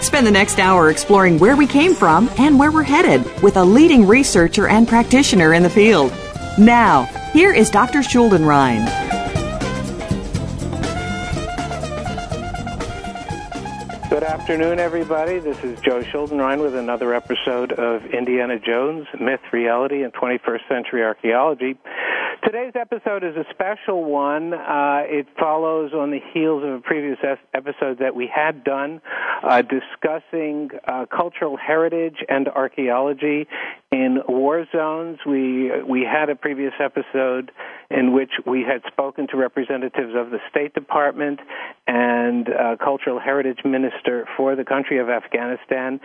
Spend the next hour exploring where we came from and where we're headed with a leading researcher and practitioner in the field. Now, here is Dr. Schuldenrein. Good afternoon, everybody. This is Joe Schuldenrein with another episode of Indiana Jones Myth, Reality, and 21st Century Archaeology. Today's episode is a special one. Uh, it follows on the heels of a previous episode that we had done uh, discussing uh, cultural heritage and archaeology in war zones. We we had a previous episode in which we had spoken to representatives of the State Department and uh, cultural heritage minister for the country of Afghanistan,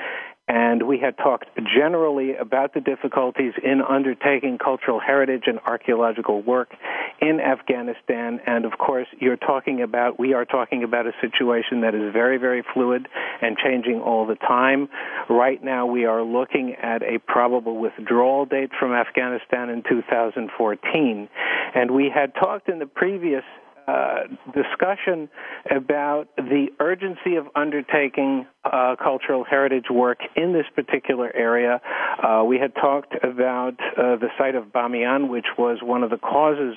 and we had talked generally about the difficulties in undertaking cultural heritage and archaeological work in Afghanistan. And of course, you're talking about, we are talking about a situation that is very, very fluid and changing all the time. Right now, we are looking at a probable withdrawal date from Afghanistan in 2014. And we had talked in the previous uh, discussion about the urgency of undertaking uh, cultural heritage work in this particular area. Uh, we had talked about uh, the site of Bamiyan, which was one of the causes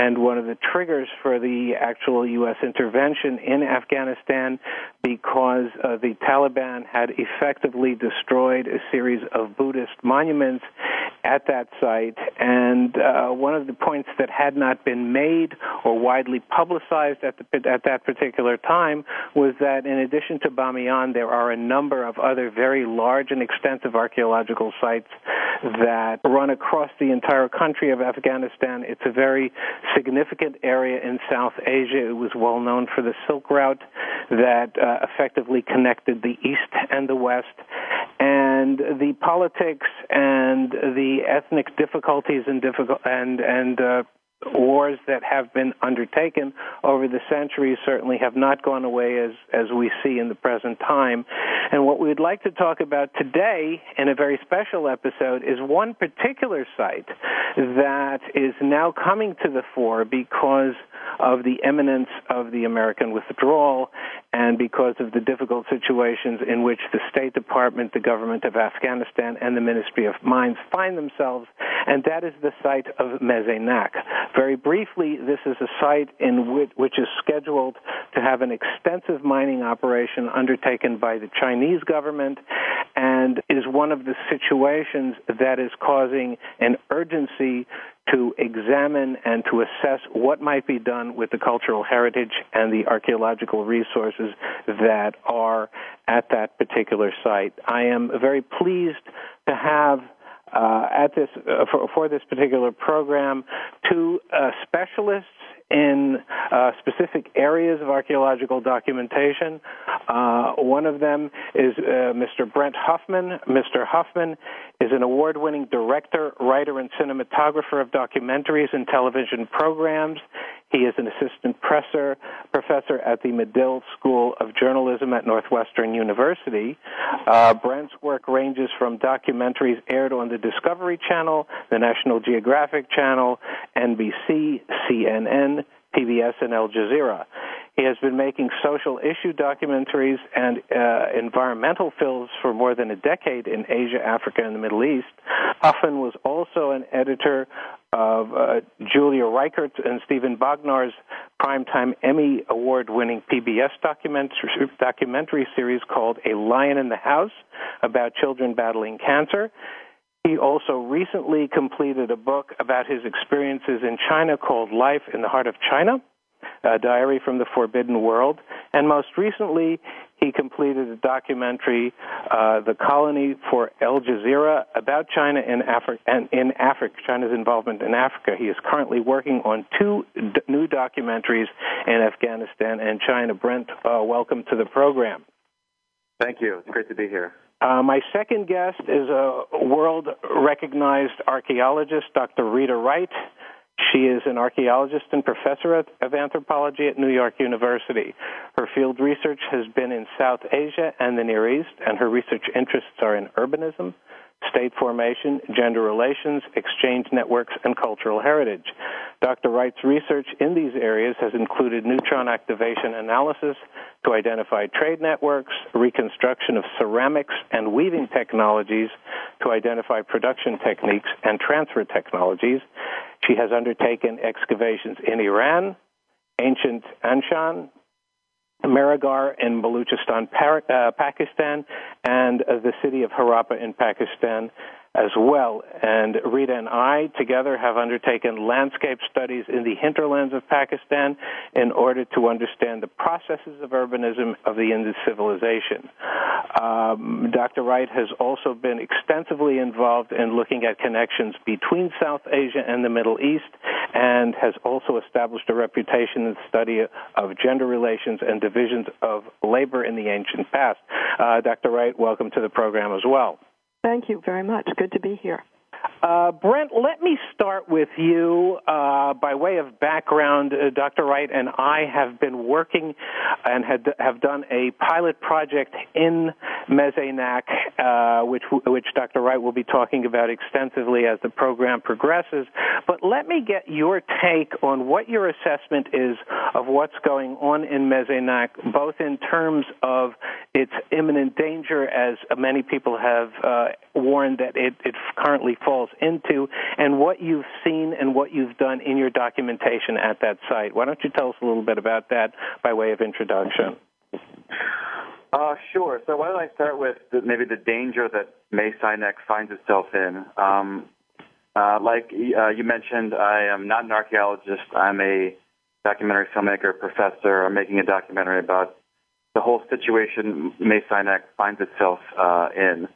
and one of the triggers for the actual U.S. intervention in Afghanistan because uh, the Taliban had effectively destroyed a series of Buddhist monuments at that site. And uh, one of the points that had not been made or widely publicized at, the, at that particular time was that in addition to Bamiyan, there are a number of other very large and extensive archaeological sites that run across the entire country of Afghanistan. It's a very significant area in South Asia. It was well known for the Silk Route that uh, effectively connected the East and the West. And the politics and the ethnic difficulties and difficult and and uh, wars that have been undertaken over the centuries certainly have not gone away as, as we see in the present time. And what we'd like to talk about today in a very special episode is one particular site that is now coming to the fore because of the imminence of the American withdrawal and because of the difficult situations in which the State Department, the government of Afghanistan, and the Ministry of Mines find themselves, and that is the site of Mes Aynak. Very briefly, this is a site in which, which is scheduled to have an extensive mining operation undertaken by the Chinese government and is one of the situations that is causing an urgency to examine and to assess what might be done with the cultural heritage and the archaeological resources that are at that particular site. I am very pleased to have uh, at this uh, for, for, this particular program two uh, specialists in uh, specific areas of archaeological documentation. Uh, one of them is uh, Mr. Brent Huffman. Mr. Huffman is an award winning director, writer, and cinematographer of documentaries and television programs. He is an assistant professor, professor at the Medill School of Journalism at Northwestern University. Uh, Brent's work ranges from documentaries aired on the Discovery Channel, the National Geographic Channel, NBC, CNN, PBS, and Al Jazeera. He has been making social issue documentaries and uh, environmental films for more than a decade in Asia, Africa, and the Middle East. Huffman was also an editor of uh, Julia Reichert and Steven Bognar's primetime Emmy award winning PBS documentary, documentary series called A Lion in the House about children battling cancer. He also recently completed a book about his experiences in China called Life in the Heart of China a diary from the forbidden world, and most recently he completed a documentary, uh, "The Colony for Al Jazeera," about China in Africa and in Africa, China's involvement in Africa. He is currently working on two d- new documentaries in Afghanistan and China. Brent, uh, welcome to the program. Thank you. It's great to be here. Uh, my second guest is a world recognized archaeologist, Dr. Rita Wright. She is an archaeologist and professor of anthropology at New York University. Her field research has been in South Asia and the Near East, and her research interests are in urbanism, state formation, gender relations, exchange networks, and cultural heritage. Dr. Wright's research in these areas has included neutron activation analysis to identify trade networks, reconstruction of ceramics and weaving technologies to identify production techniques and transfer technologies, she has undertaken excavations in Iran, ancient Anshan, Mehrgarh in Baluchistan, uh, Pakistan, and uh, the city of Harappa in Pakistan, as well. And Rita and I together have undertaken landscape studies in the hinterlands of Pakistan in order to understand the processes of urbanism of the Indus civilization. Um, Dr. Wright has also been extensively involved in looking at connections between South Asia and the Middle East and has also established a reputation in the study of gender relations and divisions of labor in the ancient past. Uh, Dr. Wright, welcome to the program as well. Thank you very much. Good to be here. Uh, Brent, let me start with you. Uh, by way of background, uh, Dr. Wright and I have been working and had, have done a pilot project in Mes Aynak, uh, which, which Dr. Wright will be talking about extensively as the program progresses. But let me get your take on what your assessment is of what's going on in Mes Aynak, both in terms of its imminent danger, as many people have uh, warned that it, it currently falls into, and what you've seen and what you've done in your documentation at that site. Why don't you tell us a little bit about that by way of introduction? Uh, sure. So why don't I start with the, maybe the danger that Mes Aynak finds itself in? Um, uh, like uh, you mentioned, I am not an archaeologist. I'm a documentary filmmaker, professor. I'm making a documentary about the whole situation Mes Aynak finds itself uh, in.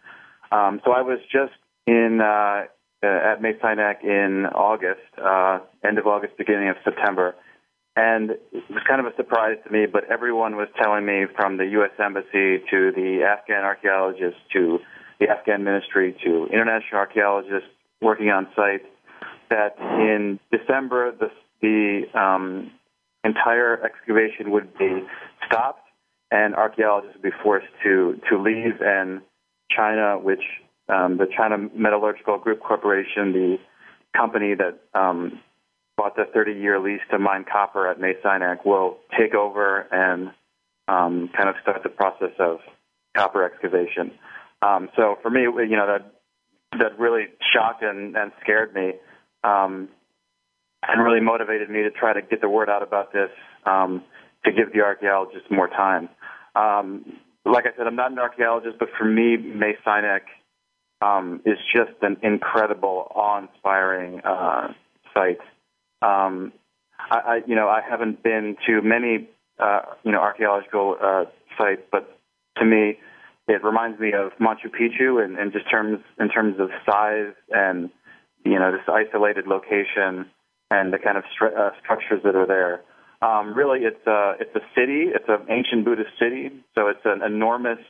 Um, so I was just in uh, uh, at Mes Aynak in August, uh, end of August, beginning of September. And it was kind of a surprise to me, but everyone was telling me from the U.S. Embassy to the Afghan archaeologists to the Afghan ministry to international archaeologists working on site that in December the, the um, entire excavation would be stopped and archaeologists would be forced to, to leave and China, which um, the China Metallurgical Group Corporation, the company that um, bought the 30-year lease to mine copper at Mes Aynak, will take over and um, kind of start the process of copper excavation. Um, so for me, you know, that that really shocked and, and scared me, um, and really motivated me to try to get the word out about this um, to give the archaeologists more time. Um, like I said, I'm not an archaeologist, but for me, Mes Aynak um, is just an incredible, awe-inspiring uh, site. Um, I, I, you know, I haven't been to many, uh, you know, archaeological uh, sites, but to me, it reminds me of Machu Picchu, in, in just terms in terms of size and you know this isolated location and the kind of stru- uh, structures that are there. Um, really, it's a it's a city. It's an ancient Buddhist city, so it's an enormous,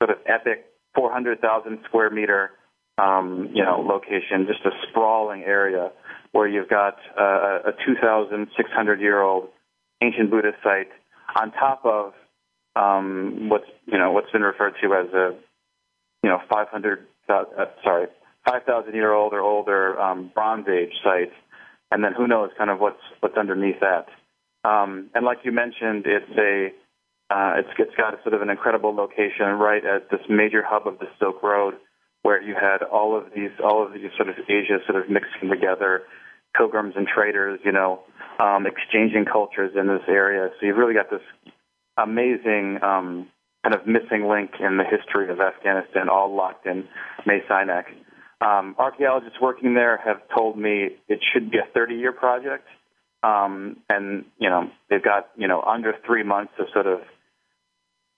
sort of epic 400,000 square meter, um, you know, location, just a sprawling area. where you've got uh, a 2,600 year old ancient Buddhist site on top of um, what's you know what's been referred to as a you know 500 uh, sorry 5,000 year old or older um, Bronze Age site, and then who knows kind of what's what's underneath that. Um, and like you mentioned, it's a uh, it's it's got a sort of an incredible location right at this major hub of the Silk Road, where you had all of these all of these sort of Asia sort of mixing together, pilgrims and traders, you know, um, exchanging cultures in this area. So you've really got this amazing um, kind of missing link in the history of Afghanistan, all locked in Mes Aynak. Um, archaeologists working there have told me it should be a 30-year project, um, and you know they've got you know under three months to sort of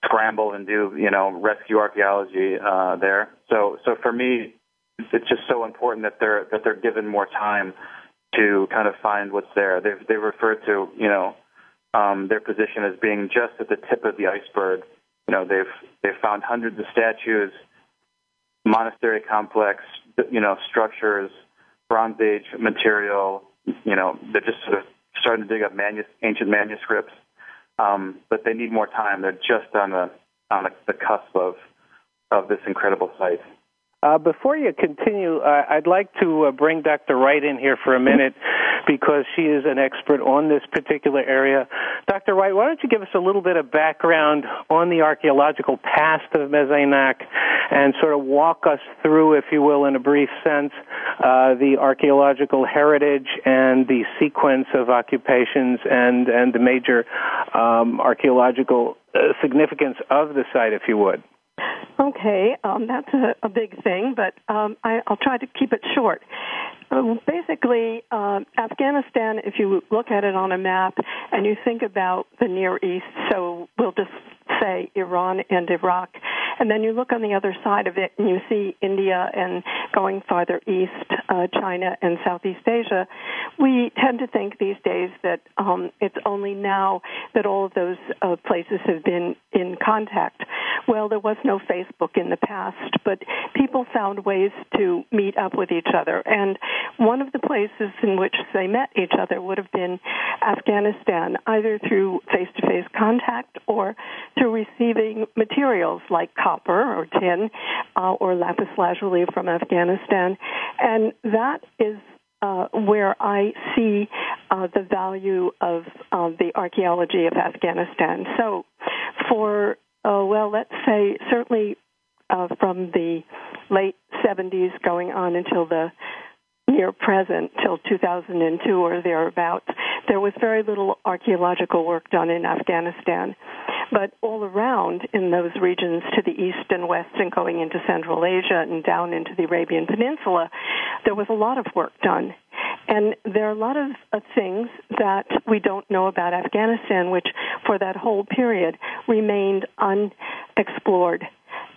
scramble and do you know rescue archaeology uh, there. So so for me, it's just so important that they're that they're given more time to kind of find what's there. They've they referred to you know um, their position as being just at the tip of the iceberg. You know they've they've found hundreds of statues, monastery complex, you know structures, Bronze Age material. You know they're just sort of starting to dig up manus- ancient manuscripts um, but they need more time. They're just on the on the, the cusp of of this incredible site. Uh, before you continue, uh, I'd like to uh, bring Dr. Wright in here for a minute because she is an expert on this particular area. Dr. Wright, why don't you give us a little bit of background on the archaeological past of Mes Aynak and sort of walk us through, if you will, in a brief sense, uh, the archaeological heritage and the sequence of occupations and, and the major um, archaeological uh, significance of the site, if you would. Okay, um, that's a, a, big thing, but um, I, will try to keep it short. Um, basically, uh, Afghanistan, if you look at it on a map and you think about the Near East, so we'll just say Iran and Iraq, and then you look on the other side of it and you see India and going farther east, uh, China and Southeast Asia, we tend to think these days that um, it's only now that all of those uh, places have been in contact. Well, there was no Facebook in the past, but people found ways to meet up with each other. And one of the places in which they met each other would have been Afghanistan, either through face to face contact or through receiving materials like copper or tin uh, or lapis lazuli from Afghanistan. And that is uh, where I see uh, the value of uh, the archaeology of Afghanistan. So, for uh, well, let's say certainly uh, from the late 70s going on until the near present, till 2002 or thereabouts, there was very little archaeological work done in Afghanistan. But all around in those regions to the east and west and going into Central Asia and down into the Arabian Peninsula, there was a lot of work done. And there are a lot of uh, things that we don't know about Afghanistan, which for that whole period remained unexplored.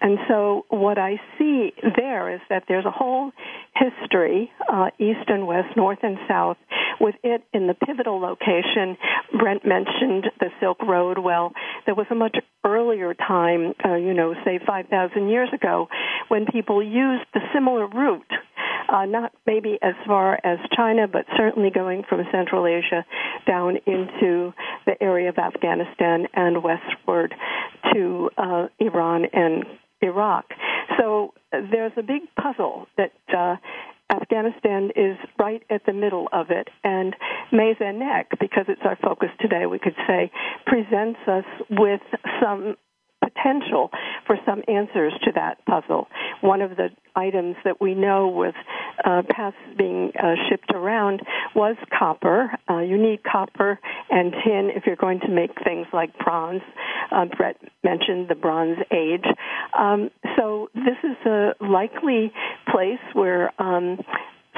And so what I see there is that there's a whole history, uh, east and west, north and south, with it in the pivotal location. Brent mentioned the Silk Road. Well, there was a much earlier time, uh, you know, say 5,000 years ago, when people used the similar route uh, not maybe as far as China, but certainly going from Central Asia down into the area of Afghanistan and westward to uh, Iran and Iraq. So there's a big puzzle that uh, Afghanistan is right at the middle of it, and Nek, because it's our focus today, we could say, presents us with some potential for some answers to that puzzle. One of the items that we know was uh, being uh, shipped around was copper. Uh, you need copper and tin if you're going to make things like bronze. Uh, Brent mentioned the Bronze Age. Um, so this is a likely place where um,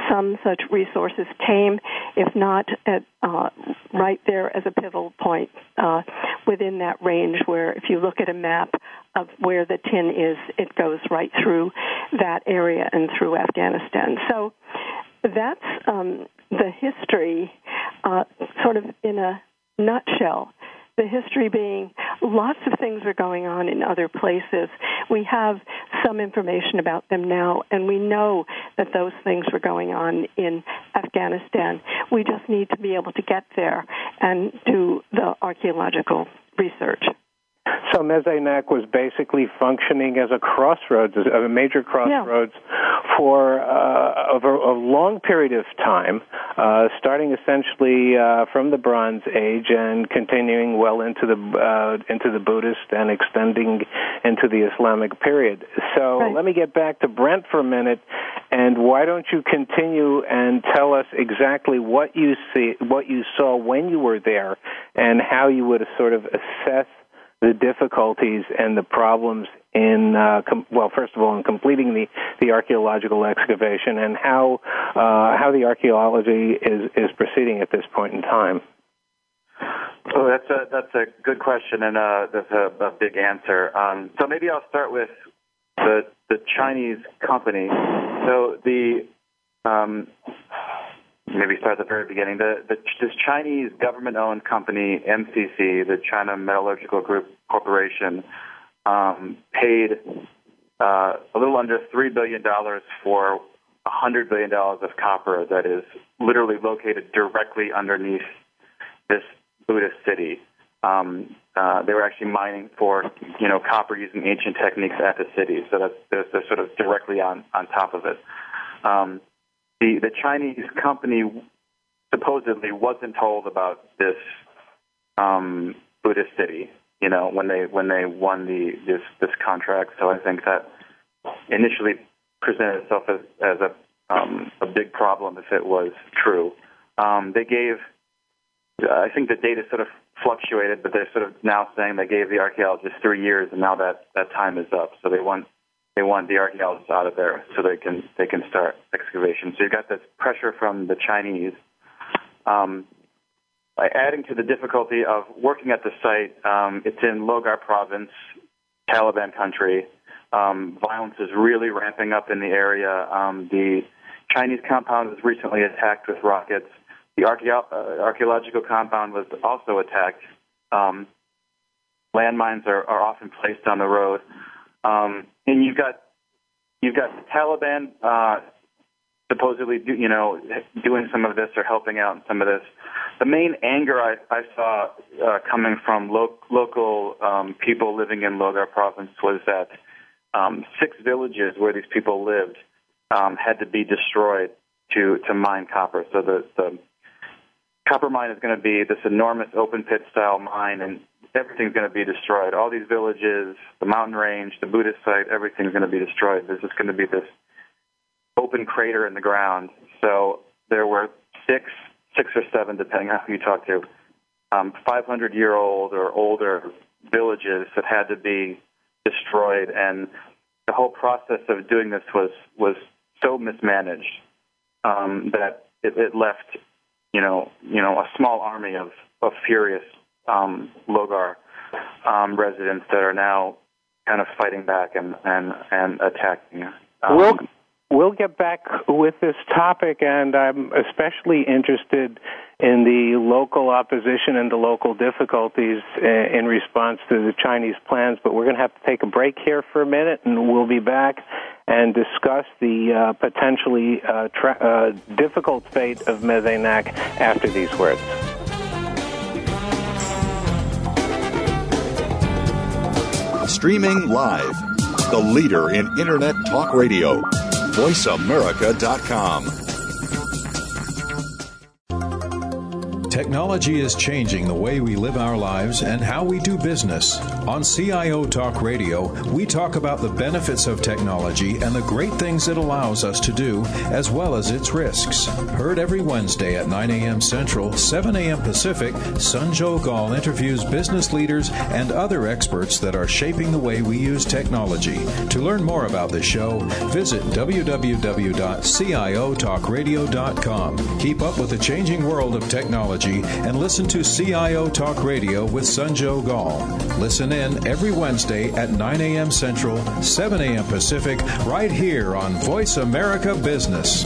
some such resources came, if not at uh, right there as a pivotal point uh, within that range where if you look at a map of where the tin is, it goes right through that area and through Afghanistan. So that's um, the history, uh, sort of in a nutshell the history being lots of things are going on in other places. We have some information about them now, and we know that those things were going on in Afghanistan. We just need to be able to get there and do the archaeological research. So Mes Aynak was basically functioning as a crossroads, a major crossroads, yeah. for uh, over a long period of time, uh, starting essentially uh, from the Bronze Age and continuing well into the uh, into the Buddhist and extending into the Islamic period. So right. let me get back to Brent for a minute, and why don't you continue and tell us exactly what you see, what you saw when you were there, and how you would sort of assess the difficulties and the problems in uh, com- well, first of all, in completing the, the archaeological excavation, and how uh, how the archaeology is is proceeding at this point in time. So that's a that's a good question, and uh, that's a, a big answer. Um, so maybe I'll start with the the Chinese company. So the um, maybe start at the very beginning. The, the this Chinese government-owned company, MCC, the China Metallurgical Group Corporation, um, paid uh, a little under three billion dollars for hundred billion dollars of copper that is literally located directly underneath this Buddhist city. Um, uh, they were actually mining for you know copper using ancient techniques at the city, so that's they're, they're sort of directly on on top of it. Um, the the Chinese company supposedly wasn't told about this um, Buddhist city. You know, when they when they won the this this contract. So I think that initially presented itself as as a um, a big problem if it was true. Um, they gave. I think the data sort of fluctuated, but they're sort of now saying they gave the archaeologists three years, and now that that time is up. So they want they want the archaeologists out of there so they can they can start excavation. So you've got this pressure from the Chinese. Um, by adding to the difficulty of working at the site, um, it's in Logar province, Taliban country. Um, violence is really ramping up in the area. Um, the Chinese compound was recently attacked with rockets. The archeo- uh, archaeological compound was also attacked. Um, landmines are, are often placed on the road. Um, and you've got you've got the Taliban uh, supposedly, do, you know, doing some of this or helping out in some of this. The main anger I, I saw uh, coming from lo- local um, people living in Logar province was that um, six villages where these people lived um, had to be destroyed to to mine copper. So the the copper mine is going to be this enormous open pit style mine, and everything's going to be destroyed. All these villages, the mountain range, the Buddhist site, everything's going to be destroyed. There's just going to be this open crater in the ground. So there were six, six or seven, depending on who you talk to, um, 500 year old or older villages that had to be destroyed, and the whole process of doing this was was so mismanaged um, that it, it left, you know, you know, a small army of of furious um, Logar um, residents that are now kind of fighting back and and and attacking. Um, we'll we'll get back with this topic, and I'm especially interested in the local opposition and the local difficulties uh, in response to the Chinese plans. But we're going to have to take a break here for a minute, and we'll be back and discuss the uh, potentially uh, tra- uh, difficult fate of Mes Aynak after these words. Streaming live. The leader in Internet talk radio. VoiceAmerica.com. Technology is changing the way we live our lives and how we do business. On CIO Talk Radio, we talk about the benefits of technology and the great things it allows us to do, as well as its risks. Heard every Wednesday at 9 a.m. Central, 7 a.m. Pacific, Sanjog Aul interviews business leaders and other experts that are shaping the way we use technology. To learn more about the show, visit www.ciotalkradio.com. Keep up with the changing world of technology and listen to CIO Talk Radio with Sanjog Aul. Listen in every Wednesday at 9 a.m. Central, 7 a.m. Pacific, right here on Voice America Business.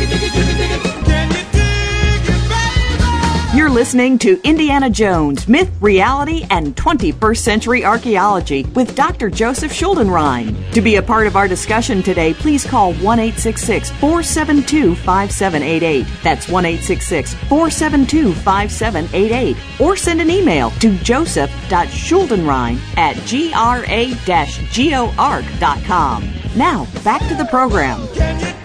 listening to Indiana Jones Myth, Reality, and 21st Century Archaeology with Dr. Joseph Schuldenrein. To be a part of our discussion today, please call 1 472 5788. That's 1 472 5788. Or send an email to joseph.schuldenrein at gra-geoarc.com. Now, back to the program.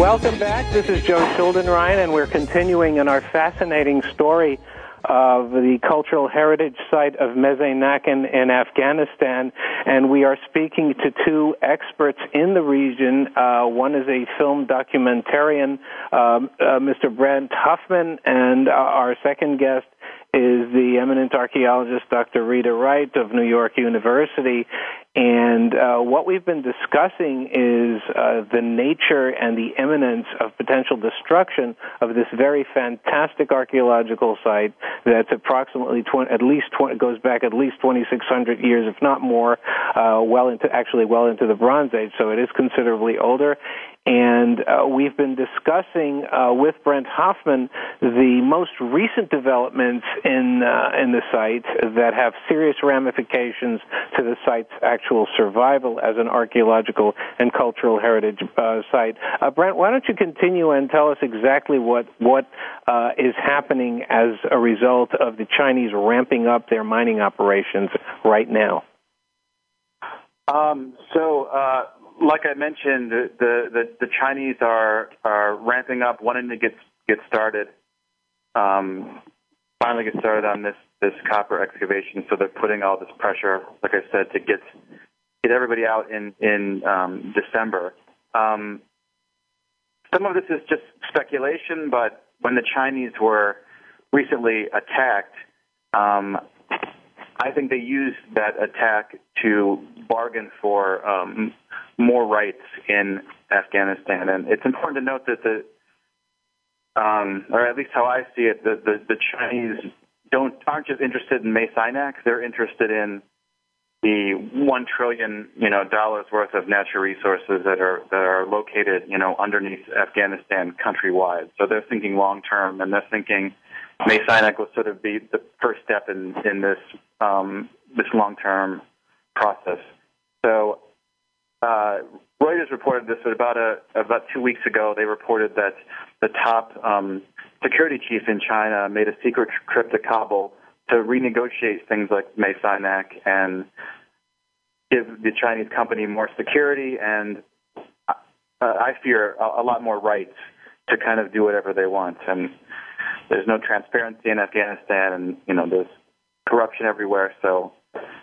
Welcome back. This is Joe Schuldenrein, and we're continuing in our fascinating story of the cultural heritage site of Mes Aynak in Afghanistan. And we are speaking to two experts in the region. Uh, one is a film documentarian, um, uh, Mr. Brent Huffman, and uh, our second guest is the eminent archaeologist Dr. Rita Wright of New York University. And uh, what we've been discussing is uh, the nature and the imminence of potential destruction of this very fantastic archaeological site that's approximately 20, at least 20, goes back at least 2,600 years, if not more, uh, well into actually well into the Bronze Age. So it is considerably older. And uh, we've been discussing uh, with Brent Huffman the most recent developments in uh, in the site that have serious ramifications to the site's actual survival as an archaeological and cultural heritage uh, site. Uh, Brent, why don't you continue and tell us exactly what what uh, is happening as a result of the Chinese ramping up their mining operations right now? Um, so like I mentioned, the, the, the Chinese are are ramping up, wanting to get get started, um, finally get started on this this copper excavation. So they're putting all this pressure, like I said, to get get everybody out in in um, December. Um, some of this is just speculation, but when the Chinese were recently attacked, um, I think they used that attack to bargain for um, more rights in Afghanistan. And it's important to note that the, um, or at least how I see it, the, the, the Chinese don't aren't just interested in Mes Aynak. They're interested in the one trillion you know dollars worth of natural resources that are that are located you know underneath Afghanistan countrywide. So they're thinking long term, and they're thinking Mes Aynak will sort of be the first step in in this um, this long term process. So uh, Reuters reported this about a about two weeks ago. They reported that the top um, security chief in China made a secret trip to Kabul to renegotiate things like Mes Aynak and give the Chinese company more security and uh, I fear a, a lot more rights to kind of do whatever they want. And there's no transparency in Afghanistan, and you know there's corruption everywhere. So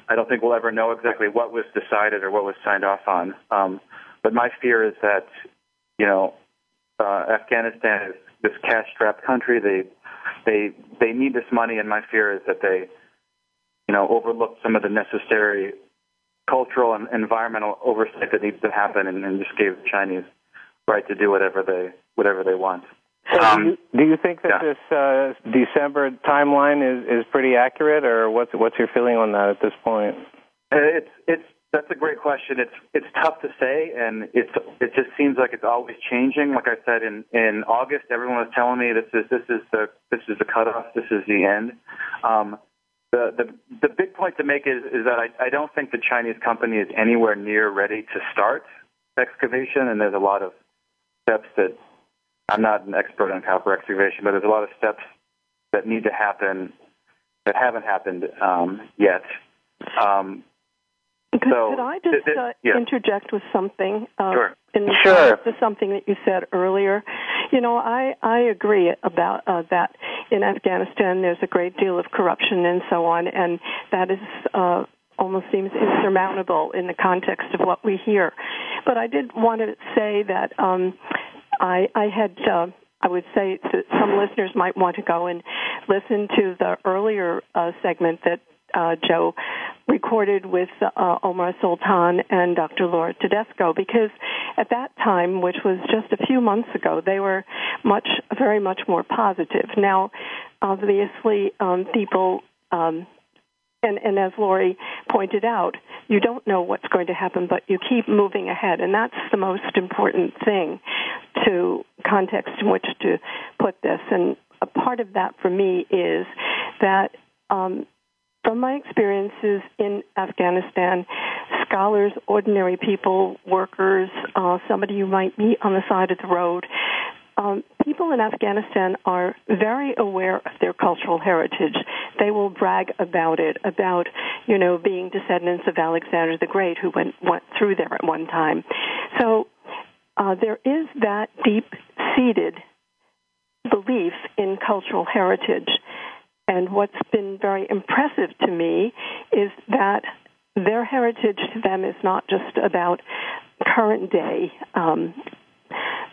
I don't think we'll ever know exactly what was decided or what was signed off on. Um, but my fear is that, you know, uh, Afghanistan is this cash-strapped country. They they they need this money, and my fear is that they, you know, overlook some of the necessary cultural and environmental oversight that needs to happen, and, and just gave the Chinese right to do whatever they whatever they want. So um, do, you, do you think that yeah. this uh, December timeline is, is pretty accurate, or what's what's your feeling on that at this point? Uh, it's it's that's a great question. It's it's tough to say, and it's it just seems like it's always changing. Like I said in in August, everyone was telling me this is this is the this is the cutoff, this is the end. Um, the the the big point to make is is that I, I don't think the Chinese company is anywhere near ready to start excavation, and there's a lot of steps that I'm not an expert on copper excavation, but there's a lot of steps that need to happen that haven't happened um, yet. Um, could, so, could I just uh, yeah. interject with something? Uh, Sure. In Sure. to something that you said earlier, you know, I I agree about uh, that. In Afghanistan, there's a great deal of corruption and so on, and that is uh, almost seems insurmountable in the context of what we hear. But I did want to say that um, I I had. Uh, I would say that some listeners might want to go and listen to the earlier uh, segment that uh, Joe recorded with uh, Omar Sultan and Dr. Laura Tedesco because at that time, which was just a few months ago, they were much, very much more positive. Now, obviously, um, people, um, and, and as Lori pointed out, you don't know what's going to happen, but you keep moving ahead, and that's the most important thing to context in which to put this. And a part of that for me is that um, from my experiences in Afghanistan, scholars, ordinary people, workers, uh, somebody you might meet on the side of the road, um, people in Afghanistan are very aware of their cultural heritage. They will brag about it, about you know being descendants of Alexander the Great, who went went through there at one time. So uh, there is that deep-seated belief in cultural heritage. And what's been very impressive to me is that their heritage to them is not just about current day um,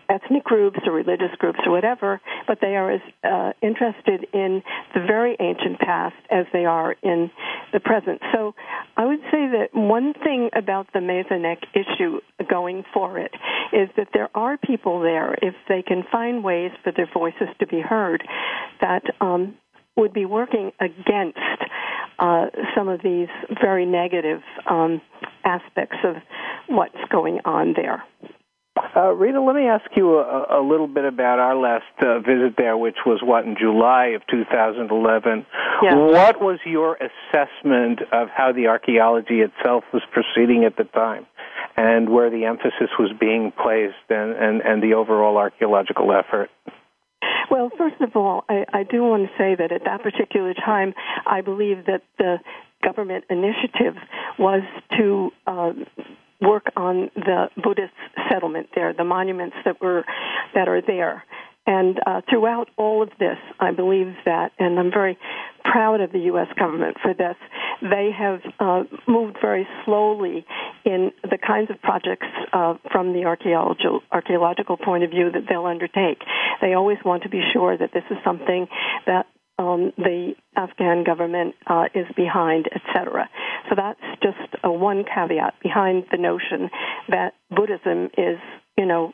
ethnic groups or religious groups or whatever, but they are as uh, interested in the very ancient past as they are in the present. So I would say that one thing about the Mes Aynak issue going for it is that there are people there, if they can find ways for their voices to be heard, that um, would be working against uh, some of these very negative um, aspects of what's going on there. Uh, Rita, let me ask you a, a little bit about our last uh, visit there, which was what in July of 2011. Yeah. What was your assessment of how the archaeology itself was proceeding at the time, and where the emphasis was being placed, and, and, and the overall archaeological effort? Well, first of all, I, I do want to say that at that particular time, I believe that the government initiative was to uh, work on the Buddhist settlement there, the monuments that were that are there. And uh, throughout all of this, I believe that, and I'm very proud of the U.S. government for this. They have uh, moved very slowly in the kinds of projects uh, from the archaeological archaeological point of view that they'll undertake. They always want to be sure that this is something that um, the Afghan government uh, is behind, etc. So that's just a one caveat behind the notion that Buddhism is, you know,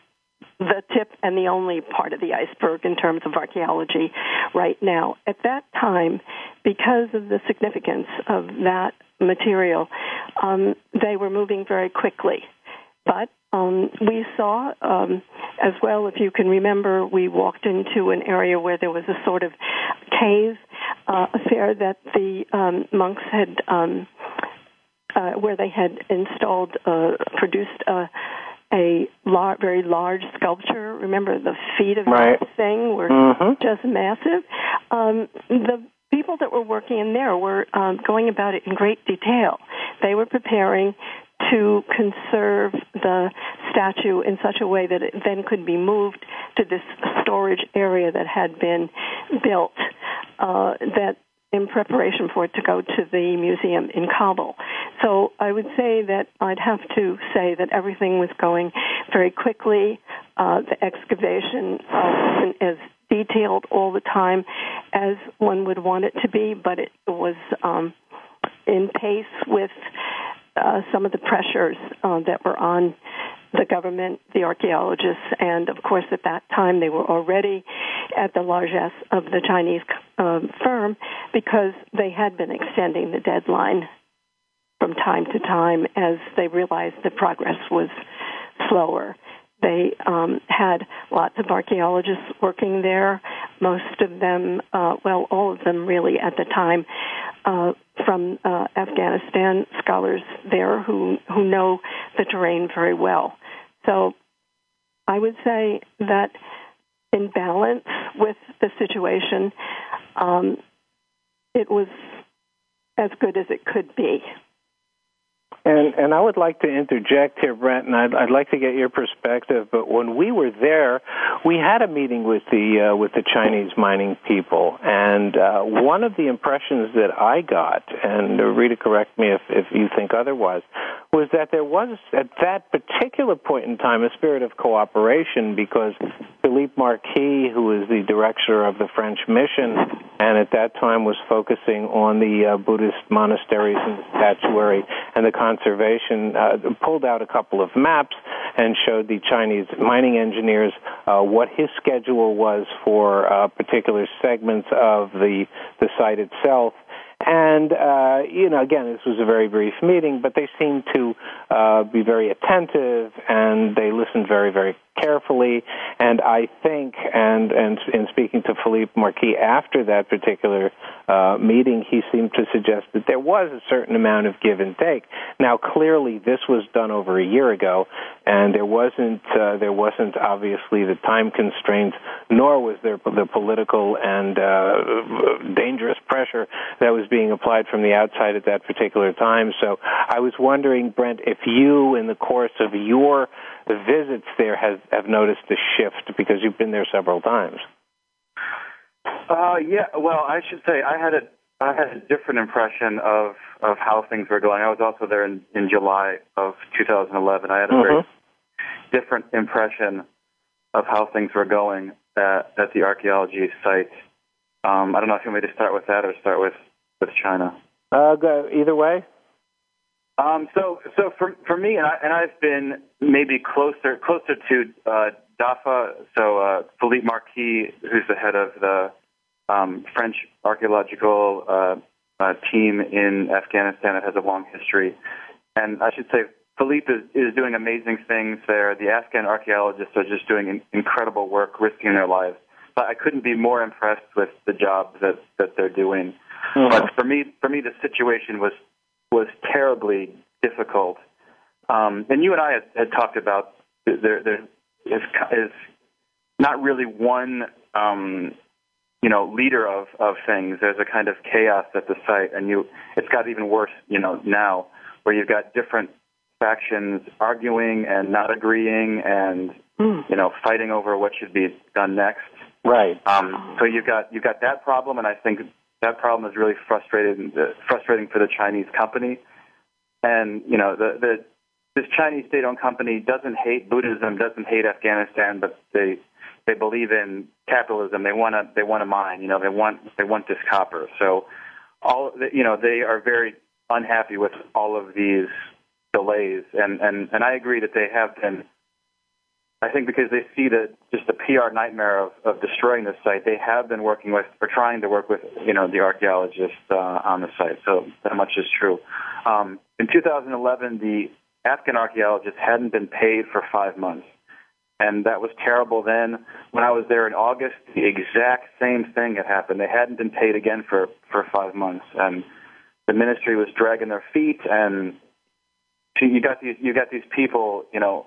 the tip and the only part of the iceberg in terms of archaeology right now. At that time, because of the significance of that material, um, they were moving very quickly. But um, we saw um, as well, if you can remember, we walked into an area where there was a sort of cave uh, affair that the um, monks had, um, uh, where they had installed, uh, produced a, a lar- very large sculpture. Remember, the feet of Right. that thing were Mhm. just massive. Um, the people that were working in there were um, going about it in great detail. They were preparing to conserve the statue in such a way that it then could be moved to this storage area that had been built uh, that in preparation for it to go to the museum in Kabul. So I would say that I'd have to say that everything was going very quickly. Uh, the excavation uh, wasn't as detailed all the time as one would want it to be, but it was um, in pace with uh, some of the pressures uh, that were on the government, the archaeologists, and of course at that time they were already at the largesse of the Chinese um, firm because they had been extending the deadline from time to time as they realized the progress was slower. They um, had lots of archaeologists working there. Most of them, uh, well, all of them really at the time, uh, from uh, Afghanistan, scholars there who who know the terrain very well. So, I would say that in balance with the situation, um, it was as good as it could be. And and I would like to interject here, Brent, and I'd, I'd like to get your perspective. But when we were there, we had a meeting with the uh, with the Chinese mining people, and uh, one of the impressions that I got, and Rita, correct me if if you think otherwise, was that there was at that particular point in time a spirit of cooperation because Philippe Marquis, who is the director of the French mission, and at that time was focusing on the uh, Buddhist monasteries and the statuary and the conservation, uh, pulled out a couple of maps and showed the Chinese mining engineers uh, what his schedule was for uh, particular segments of the the site itself. And, uh, you know, again, this was a very brief meeting, but they seemed to uh, be very attentive and they listened very, very carefully. And I think, and, and in speaking to Philippe Marquis after that particular uh, meeting, he seemed to suggest that there was a certain amount of give and take. Now, clearly, this was done over a year ago, and there wasn't uh, there wasn't obviously the time constraints, nor was there the political and uh, dangerous pressure that was being applied from the outside at that particular time. So, I was wondering, Brent, if you, in the course of your visits there, has have noticed the shift because you've been there several times. Uh, yeah. Well, I should say I had a I had a different impression of of how things were going. I was also there in in July of 2011. I had a mm-hmm. very different impression of how things were going at, at the archaeology site. Um, I don't know if you want me to start with that or start with with China. Uh, go either way. Um, so, so for for me, and, I, and I've been maybe closer closer to uh, DAFA. So uh, Philippe Marquis, who's the head of the um, French archaeological uh, uh, team in Afghanistan, that has a long history. And I should say, Philippe is, is doing amazing things there. The Afghan archaeologists are just doing incredible work, risking their lives. But I couldn't be more impressed with the job that that they're doing. Mm-hmm. But for me, for me, the situation was was terribly difficult. Um, and you and I had, had talked about there, there is, is not really one, um, you know, leader of, of things. There's a kind of chaos at the site, and you, it's got even worse, you know, now where you've got different factions arguing and not agreeing and mm. you know fighting over what should be done next. Right. Um, so you've got you've got that problem, and I think that problem is really frustrating frustrating for the Chinese company. And you know, the, the this Chinese state-owned company doesn't hate Buddhism, doesn't hate Afghanistan, but they they believe in capitalism. They want to they want to mine. You know, they want they want this copper. So all you know, they are very unhappy with all of these delays, and and and I agree that they have been I think because they see the just the PR nightmare of, of destroying the site, they have been working with or trying to work with you know the archaeologists uh, on the site. So that much is true. Um, in 2011, the Afghan archaeologists hadn't been paid for five months, and that was terrible. Then, when I was there in August, the exact same thing had happened. They hadn't been paid again for for five months, and the ministry was dragging their feet and you got these you got these people, you know,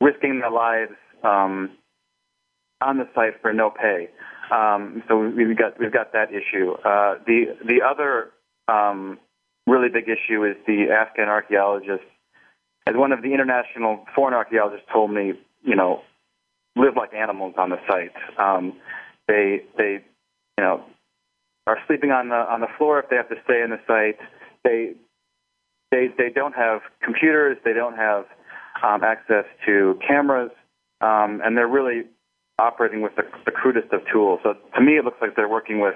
risking their lives um, on the site for no pay. Um, so we've got we've got that issue. Uh, the the other um, really big issue is the Afghan archaeologists. As one of the international foreign archaeologists told me, you know, live like animals on the site. Um, they they you know are sleeping on the on the floor if they have to stay in the site. They they they don't have computers. They don't have um, access to cameras, um, and they're really operating with the, the crudest of tools. So to me, it looks like they're working with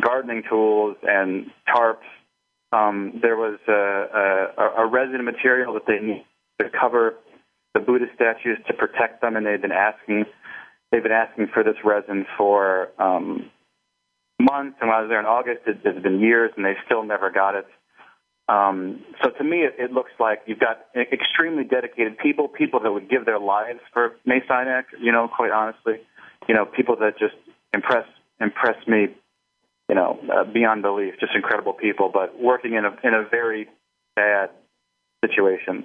gardening tools and tarps. Um, there was a, a, a resin material that they need to cover the Buddhist statues to protect them, and they've been asking they've been asking for this resin for um, months. And when I was there in August, it, it's been years, and they still never got it. Um, so to me, it, it looks like you've got extremely dedicated people, people that would give their lives for Mes Aynak, you know, quite honestly, you know, people that just impress impress me, you know, uh, beyond belief, just incredible people, but working in a in a very bad situation.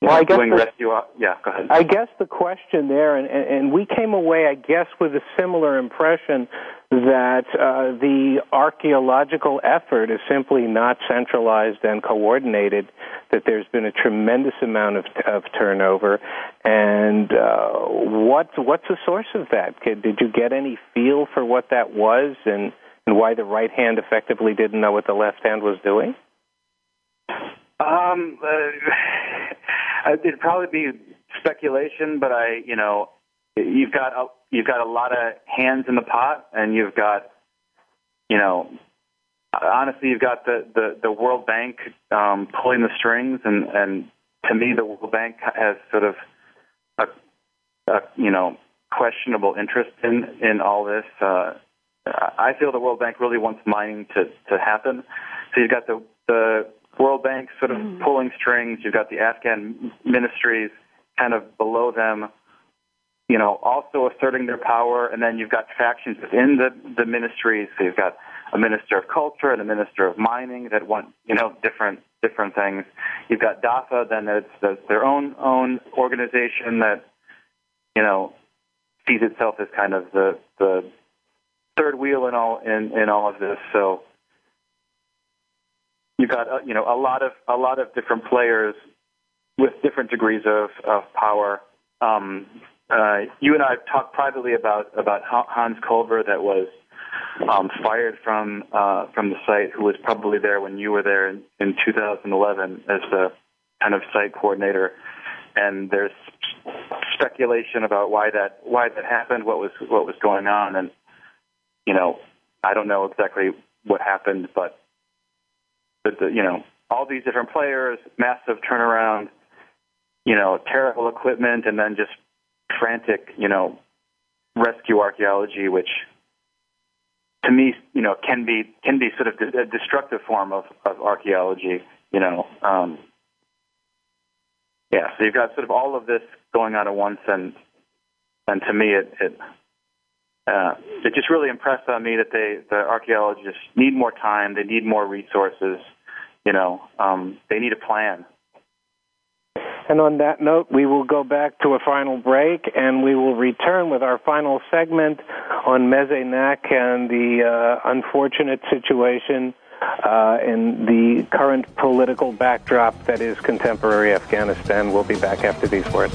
Well, I guess doing the- rescue. Yeah, go ahead. I guess the question there, and, and we came away, I guess, with a similar impression that uh, the archaeological effort is simply not centralized and coordinated. That there's been a tremendous amount of, of turnover, and uh, what what's the source of that? Did did you get any feel for what that was, and and why the right hand effectively didn't know what the left hand was doing? Um, uh, it'd probably be speculation, but I, you know, you've got a, you've got a lot of hands in the pot, and you've got, you know, honestly, you've got the the, the World Bank um, pulling the strings, and and to me, the World Bank has sort of a, a you know questionable interest in in all this. Uh, I feel the World Bank really wants mining to to happen. So you've got the the World Bank sort of mm-hmm. pulling strings. You've got the Afghan ministries kind of below them, you know, also asserting their power. And then you've got factions within the the ministries. So you've got a minister of culture and a minister of mining that want you know different different things. You've got DAFA, then it's, it's their own own organization that you know sees itself as kind of the the third wheel in all in in all of this. So you've got uh, you know a lot of a lot of different players with different degrees of of power. Um, uh, you and I have talked privately about about Hans Culver that was um, fired from uh, from the site, who was probably there when you were there in, in 2011 as the kind of site coordinator. And there's speculation about why that why that happened, what was what was going on, and you know I don't know exactly what happened, but the, you know all these different players, massive turnaround, you know terrible equipment, and then just frantic you know rescue archaeology, which to me, you know, can be can be sort of a destructive form of, of archaeology. You know, um, yeah. So you've got sort of all of this going on at once, and and to me, it it uh, it just really impressed on me that they the archaeologists need more time, they need more resources. You know, um, they need a plan. And on that note, we will go back to a final break and we will return with our final segment on Mes Aynak and the uh, unfortunate situation uh, in the current political backdrop that is contemporary Afghanistan. We'll be back after these words.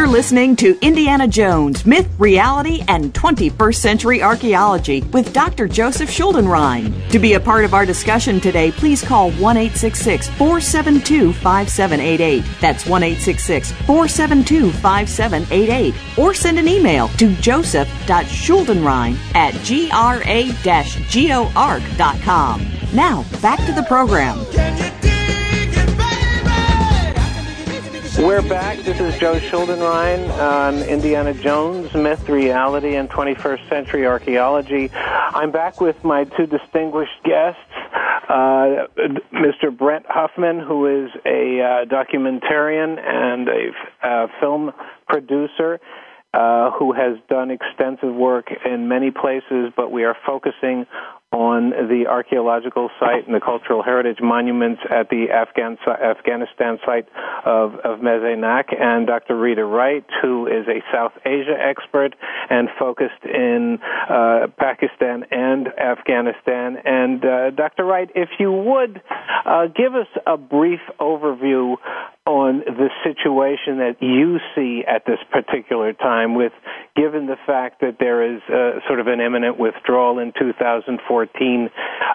You're listening to Indiana Jones Myth, Reality, and 21st Century Archaeology with Dr. Joseph Schuldenrein. To be a part of our discussion today, please call 1 472 5788. That's 1 472 5788. Or send an email to joseph.schuldenrein at gra-geoarc.com. Now, back to the program. We're back. This is Joe Schuldenrein on Indiana Jones, Myth, Reality, and 21st Century Archaeology. I'm back with my two distinguished guests, uh, Mr. Brent Huffman, who is a uh, documentarian and a uh, film producer. Uh, who has done extensive work in many places, but we are focusing on the archaeological site and the cultural heritage monuments at the Afghan, Afghanistan site of, of Mes Aynak, and Dr. Rita Wright, who is a South Asia expert and focused in uh, Pakistan and Afghanistan. And uh, Dr. Wright, if you would uh, give us a brief overview on the situation that you see at this particular time with given the fact that there is uh, sort of an imminent withdrawal in 2014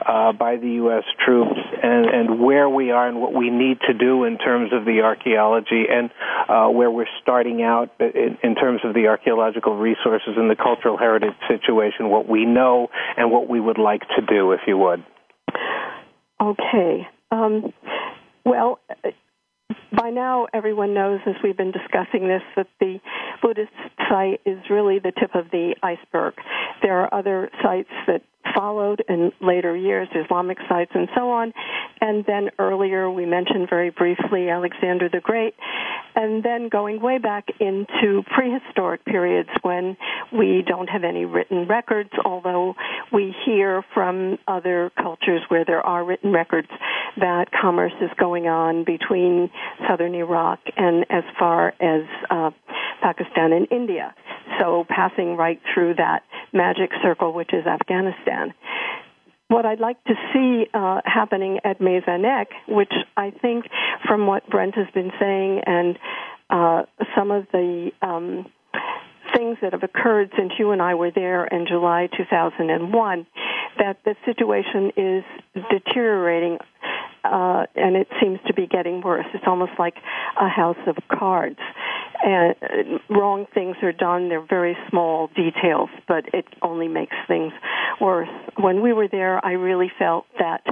uh, by the U.S. troops and, and where we are and what we need to do in terms of the archaeology and uh, where we're starting out in, in terms of the archaeological resources and the cultural heritage situation, what we know and what we would like to do, if you would. Okay. Um, well, by now, everyone knows, as we've been discussing this, that the Buddhist site is really the tip of the iceberg. There are other sites that followed in later years, Islamic sites and so on. And then earlier we mentioned very briefly Alexander the Great. And then going way back into prehistoric periods when we don't have any written records, although we hear from other cultures where there are written records that commerce is going on between southern Iraq and as far as uh, Pakistan and India. So passing right through that magic circle, which is Afghanistan. What I'd like to see uh, happening at Mes Aynak, which I think from what Brent has been saying and uh, some of the um, things that have occurred since you and I were there in July 2001, that the situation is deteriorating uh, and it seems to be getting worse. It's almost like a house of cards. And uh, wrong things are done. They're very small details, but it only makes things worse. When we were there, I really felt that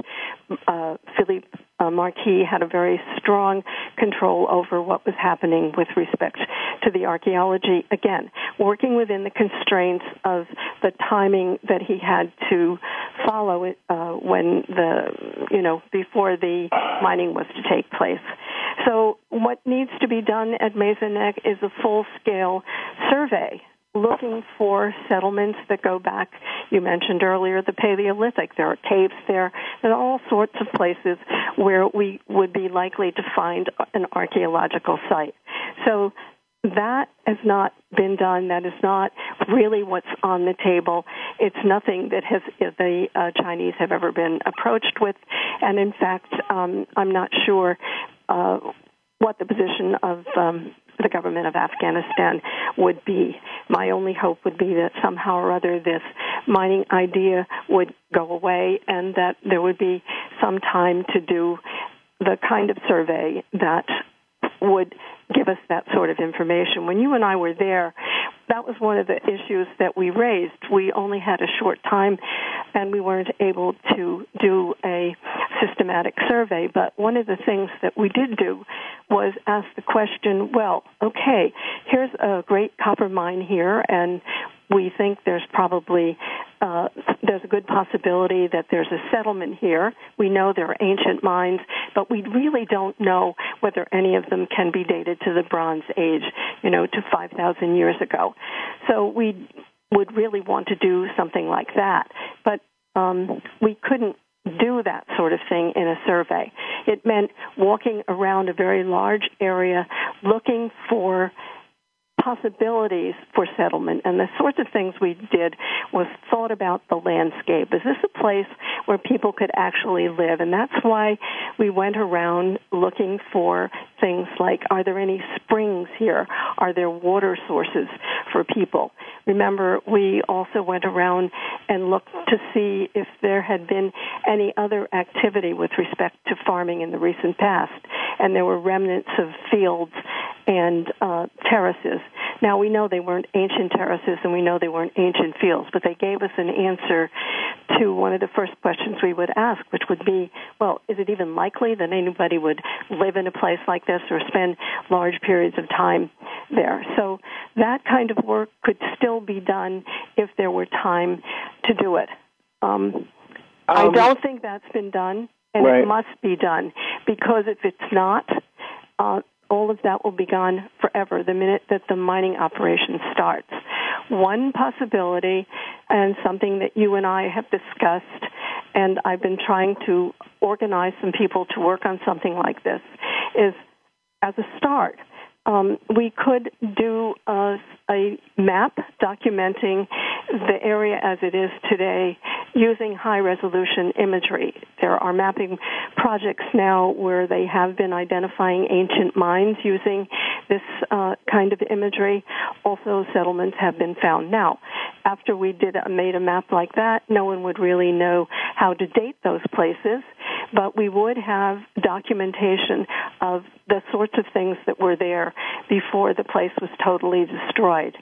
uh, Philippe uh, Marquis had a very strong control over what was happening with respect to the archaeology. Again, working within the constraints of the timing that he had to follow it uh, when the, you know, before the mining was to take place. So what needs to be done at Mes Aynak is a full-scale survey looking for settlements that go back. You mentioned earlier the Paleolithic. There are caves there. Are all sorts of places where we would be likely to find an archaeological site. So that has not been done. That is not really what's on the table. It's nothing that has the uh, Chinese have ever been approached with, and in fact, um, I'm not sure uh, what the position of um, the government of Afghanistan would be. My only hope would be that somehow or other this mining idea would go away and that there would be some time to do the kind of survey that would give us that sort of information. When you and I were there, that was one of the issues that we raised. We only had a short time and we weren't able to do a systematic survey. But one of the things that we did do was ask the question, well, okay, here's a great copper mine here and we think there's probably uh, there's a good possibility that there's a settlement here. We know there are ancient mines, but we really don't know whether any of them can be dated to the Bronze Age, you know, to 5,000 years ago. So we would really want to do something like that, but um, we couldn't do that sort of thing in a survey. It meant walking around a very large area looking for possibilities for settlement. And the sorts of things we did was thought about the landscape. Is this a place where people could actually live? And that's why we went around looking for things like are there any springs here? Are there water sources for people? Remember, we also went around and looked to see if there had been any other activity with respect to farming in the recent past. And there were remnants of fields and uh, terraces. Now we know they weren't ancient terraces and we know they weren't ancient fields, but they gave us an answer to one of the first questions we would ask, which would be, well, is it even likely that anybody would live in a place like this or spend large periods of time there? So that kind of work could still be done if there were time to do it. Um, I Um, don't think that's been done, and Right. it must be done because if it's not, uh, all of that will be gone forever the minute that the mining operation starts. One possibility, and something that you and I have discussed, and I've been trying to organize some people to work on something like this, is as a start. Um, we could do a, a map documenting the area as it is today using high resolution imagery. There are mapping projects now where they have been identifying ancient mines using this uh, kind of imagery. Also, settlements have been found. Now, after we did a, made a map like that, no one would really know how to date those places, but we would have documentation of the sorts of things that were there before the place was totally destroyed.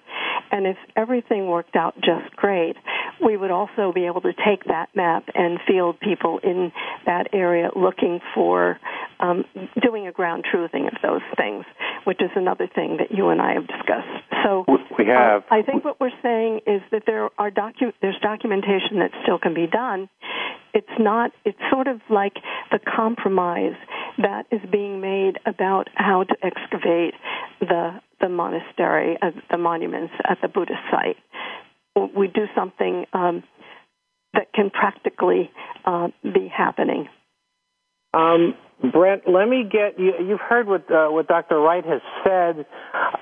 And if everything worked out just great, we would also be able to take that map and field people in that area looking for um, doing a ground truthing of those things, which is another thing that you and I have discussed. So We have. uh, I think what we're saying is that there are docu- there's documentation that still can be done. It's not. It's sort of like the compromise that is being made about how to excavate the the monastery, uh, the monuments at the Buddhist site. We do something um, that can practically uh, be happening. Um, Brent, let me get you. You've heard what uh, what Dr. Wright has said.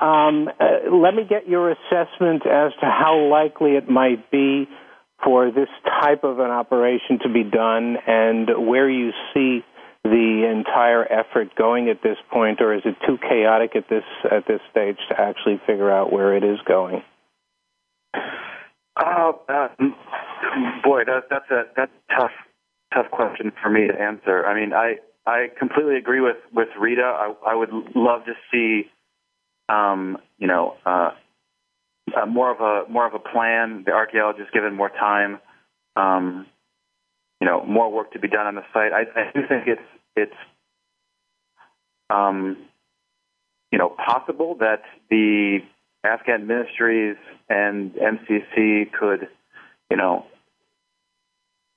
Um, uh, let me get your assessment as to how likely it might be for this type of an operation to be done, and where you see the entire effort going at this point, or is it too chaotic at this at this stage to actually figure out where it is going? Uh, uh, boy, that, that's a that's a tough tough question for me to answer. I mean, I I completely agree with with Rita. I I would love to see, um, you know, uh, uh, more of a more of a plan. The archaeologists given more time. Um, you know, more work to be done on the site. I, I do think it's it's um, you know possible that the Afghan ministries and MCC could, you know,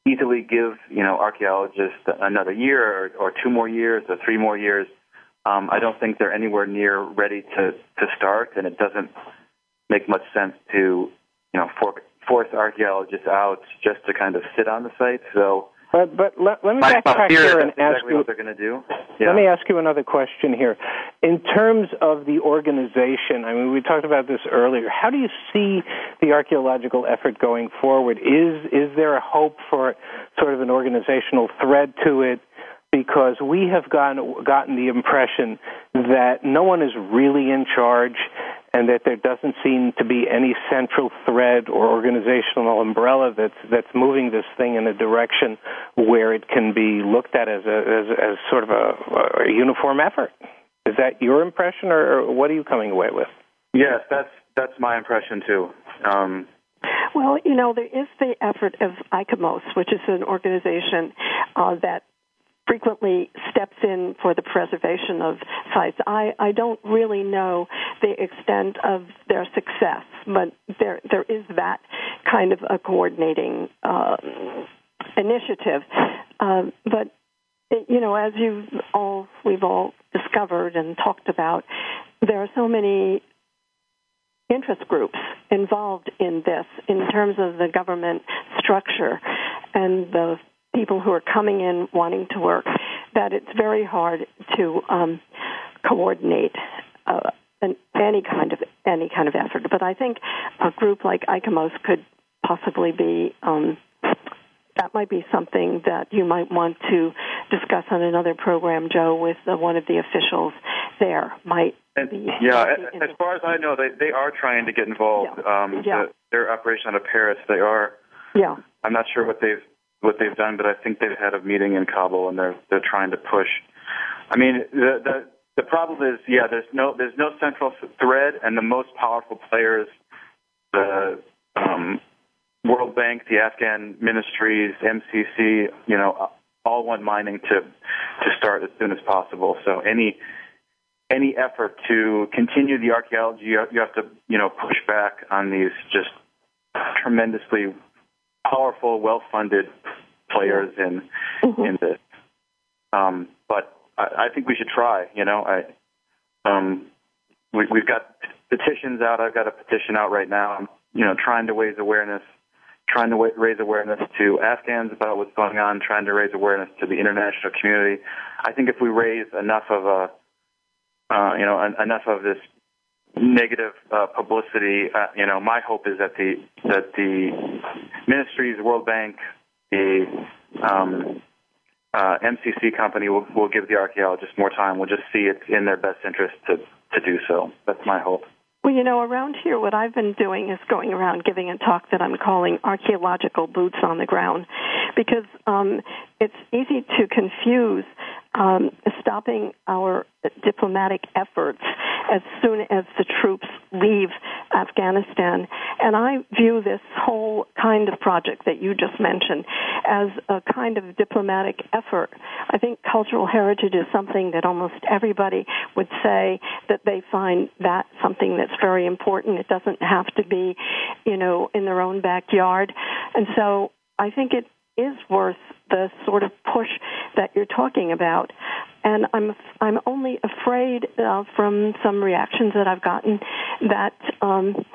easily give you know archaeologists another year or, or two more years or three more years. Um, I don't think they're anywhere near ready to to start, and it doesn't make much sense to you know for, force archaeologists out just to kind of sit on the site. So. But but let, let me My, my backtrack fear here and ask exactly you. what they're going to do. Yeah. Let me ask you another question here. In terms of the organization, I mean, we talked about this earlier. How do you see the archaeological effort going forward? Is is there a hope for sort of an organizational thread to it? Because we have gotten gotten the impression that no one is really in charge, and that there doesn't seem to be any central thread or organizational umbrella that's that's moving this thing in a direction where it can be looked at as a as, as sort of a, a uniform effort. Is that your impression, or, or what are you coming away with? Yes, that's that's my impression too. Um, Well, you know, there is the effort of ICOMOS, which is an organization uh, that frequently steps in for the preservation of sites. I, I don't really know the extent of their success, but there there is that kind of a coordinating uh, initiative. Uh, but you know, as you all we've all discovered and talked about, there are so many interest groups involved in this in terms of the government structure and the people who are coming in wanting to work that it's very hard to um, coordinate uh, an, any kind of any kind of effort. But I think a group like ICOMOS could possibly be um, that might be something that you might want to discuss on another program, Joe, with uh, one of the officials there. Might And, be yeah, be as far as I know, they they are trying to get involved. Um, Yeah. The, their operation out of Paris, they are. Yeah. I'm not sure what they've what they've done, but I think they've had a meeting in Kabul and they're they're trying to push. I mean, the the the problem is, yeah, there's no there's no central thread, and the most powerful players, the um, World Bank, the Afghan ministries, MCC, you know, all want mining to to start as soon as possible. So any any effort to continue the archaeology, you have to you know push back on these just tremendously powerful, well-funded players in mm-hmm. in this. Um, but I, I think we should try. You know, I um, we, we've got petitions out. I've got a petition out right now. I'm you know trying to raise awareness trying to raise awareness to Afghans about what's going on, trying to raise awareness to the international community. I think if we raise enough of a, uh, you know, en- enough of this negative uh, publicity, uh, you know, my hope is that the that the ministries, World Bank, the um, uh, MCC company will, will give the archaeologists more time. We'll just see it's in their best interest to to do so. That's my hope. Well, you know, around here, what I've been doing is going around giving a talk that I'm calling archaeological boots on the ground, because um, it's easy to confuse um, stopping our diplomatic efforts as soon as the troops leave Afghanistan. And I view this whole kind of project that you just mentioned as a kind of diplomatic effort. I think cultural heritage is something that almost everybody would say that they find that something that's very important. It doesn't have to be, you know, in their own backyard. And so I think it is worth the sort of push that you're talking about. And I'm I'm only afraid uh, from some reactions that I've gotten that um,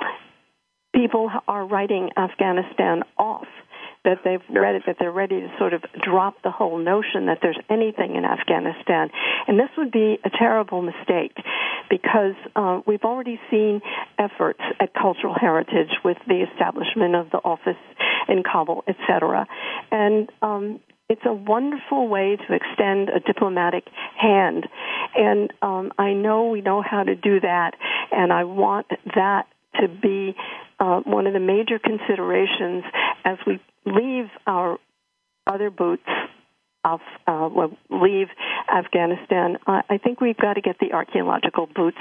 people are writing Afghanistan off that they've read it, that they're ready to sort of drop the whole notion that there's anything in Afghanistan. And this would be a terrible mistake because uh, we've already seen efforts at cultural heritage with the establishment of the office in Kabul, etc. And um, it's a wonderful way to extend a diplomatic hand. And um, I know we know how to do that, and I want that to be uh, one of the major considerations as we leave our other boots off, uh, leave Afghanistan. I think we've got to get the archaeological boots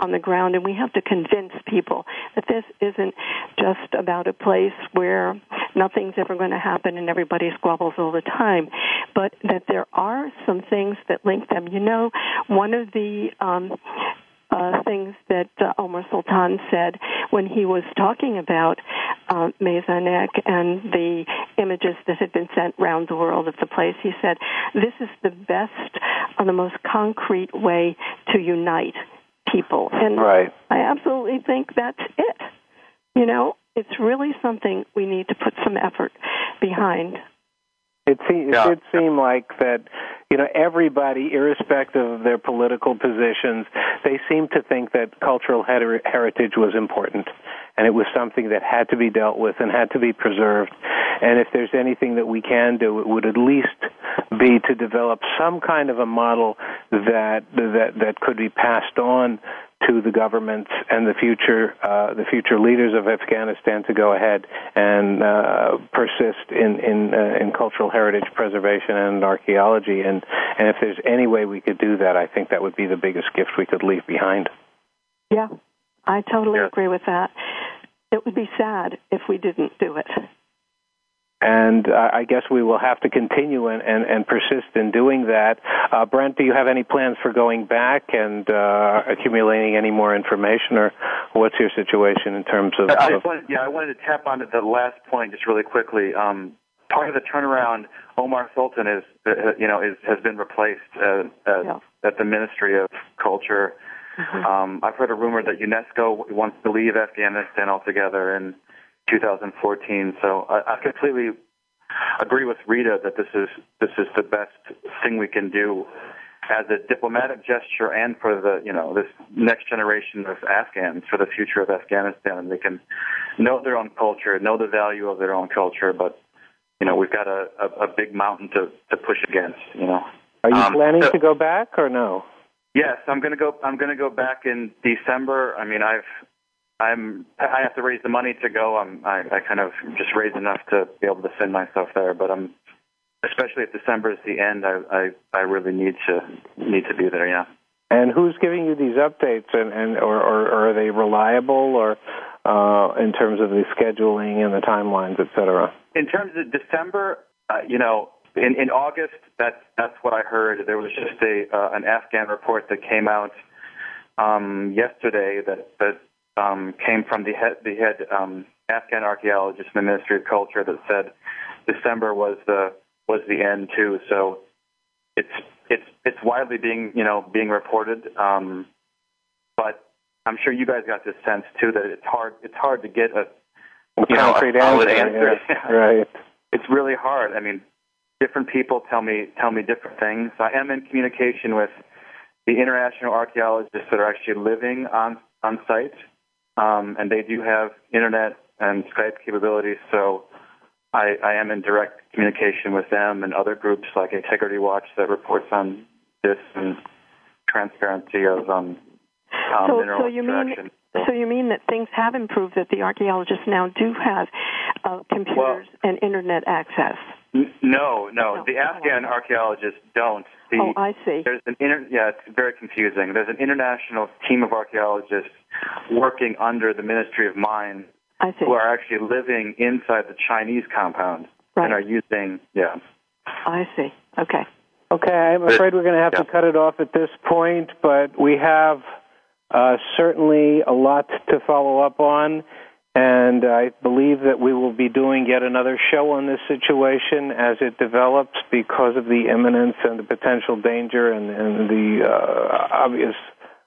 on the ground, and we have to convince people that this isn't just about a place where nothing's ever going to happen and everybody squabbles all the time, but that there are some things that link them. You know, one of the um, uh, things that uh, Omar Sultan said when he was talking about uh, and the images that had been sent round the world of the place. He said, "This is the best, or the most concrete way to unite people." And right. I absolutely think that's it. You know, it's really something we need to put some effort behind. It, se- yeah. it did seem like that, you know, everybody, irrespective of their political positions, they seemed to think that cultural her- heritage was important, and it was something that had to be dealt with and had to be preserved. And if there's anything that we can do, it would at least be to develop some kind of a model that that that could be passed on to the governments and the future uh, the future leaders of Afghanistan to go ahead and uh, persist in in, uh, in cultural heritage preservation and archaeology and and if there's any way we could do that I think that would be the biggest gift we could leave behind. Yeah. I totally yeah. agree with that. It would be sad if we didn't do it and uh, I guess we will have to continue and, and, and persist in doing that. Uh, Brent, do you have any plans for going back and uh, accumulating any more information, or what's your situation in terms of? I just wanted, yeah, I wanted to tap on the last point just really quickly. Um, part of the turnaround, Omar Sultan is, uh, you know, is, has been replaced uh, at, yeah. at the Ministry of Culture. Mm-hmm. Um, I've heard a rumor that UNESCO wants to leave Afghanistan altogether, and 2014. So I, I completely agree with Rita that this is this is the best thing we can do as a diplomatic gesture and for the you know this next generation of Afghans for the future of Afghanistan. and They can know their own culture, know the value of their own culture, but you know we've got a, a, a big mountain to to push against. You know. Are you um, planning so, to go back or no? Yes, I'm going to go. I'm going to go back in December. I mean, I've I'm I have to raise the money to go. I'm I, I kind of just raise enough to be able to send myself there, but I'm especially if December is the end. I I I really need to need to be there. Yeah. And who's giving you these updates, and, and or, or, or are they reliable, or uh, in terms of the scheduling and the timelines, et cetera? In terms of December, uh, you know, in, in August, that's that's what I heard. There was just a uh, an Afghan report that came out um, yesterday that that um, came from the head the head um, Afghan archaeologist in the Ministry of Culture that said December was the was the end too. So it's it's it's widely being you know being reported, um, but I'm sure you guys got this sense too that it's hard it's hard to get a you know a solid answer. Yeah, right. It's really hard. I mean, different people tell me tell me different things. I am in communication with the international archaeologists that are actually living on on site, um, and they do have internet and Skype capabilities. So I, I am in direct communication with them and other groups like Integrity Watch that reports on this and transparency of um, um, so, mineral so you extraction. mean so you mean that things have improved that the archaeologists now do have uh, computers Well- and internet access? N- No, no, No. the Afghan archaeologists don't. The, oh, I see. There's an inter- yeah, it's very confusing. There's an international team of archaeologists working under the Ministry of Mines I see. who are actually living inside the Chinese compound Right. and are using yeah. I see. Okay. Okay, I'm afraid we're going to have to cut it off at this point, but we have uh, certainly a lot to follow up on, and I believe that we will be doing yet another show on this situation as it develops because of the imminence and the potential danger and, and the uh, obvious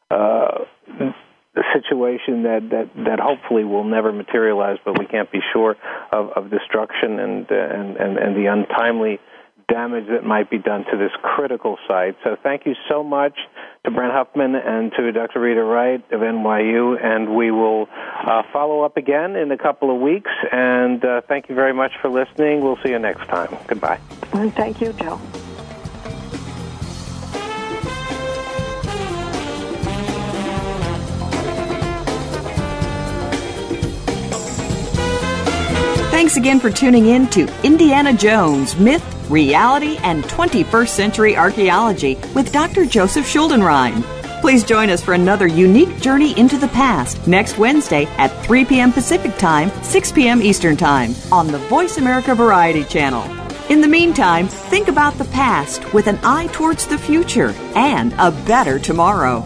uh, situation that, that, that hopefully will never materialize, but we can't be sure of, of destruction and, and, and, and the untimely damage that might be done to this critical site. So thank you so much to Brent Huffman and to Dr. Rita Wright of NYU, and we will uh, follow up again in a couple of weeks. And uh, thank you very much for listening. We'll see you next time. Goodbye. Thank you, Joe. Thanks again for tuning in to Indiana Jones Myth, Reality, and 21st Century Archaeology with Dr. Joseph Schuldenrein. Please join us for another unique journey into the past next Wednesday at 3 p.m. Pacific Time, 6 p.m. Eastern Time on the Voice America Variety Channel. In the meantime, think about the past with an eye towards the future and a better tomorrow.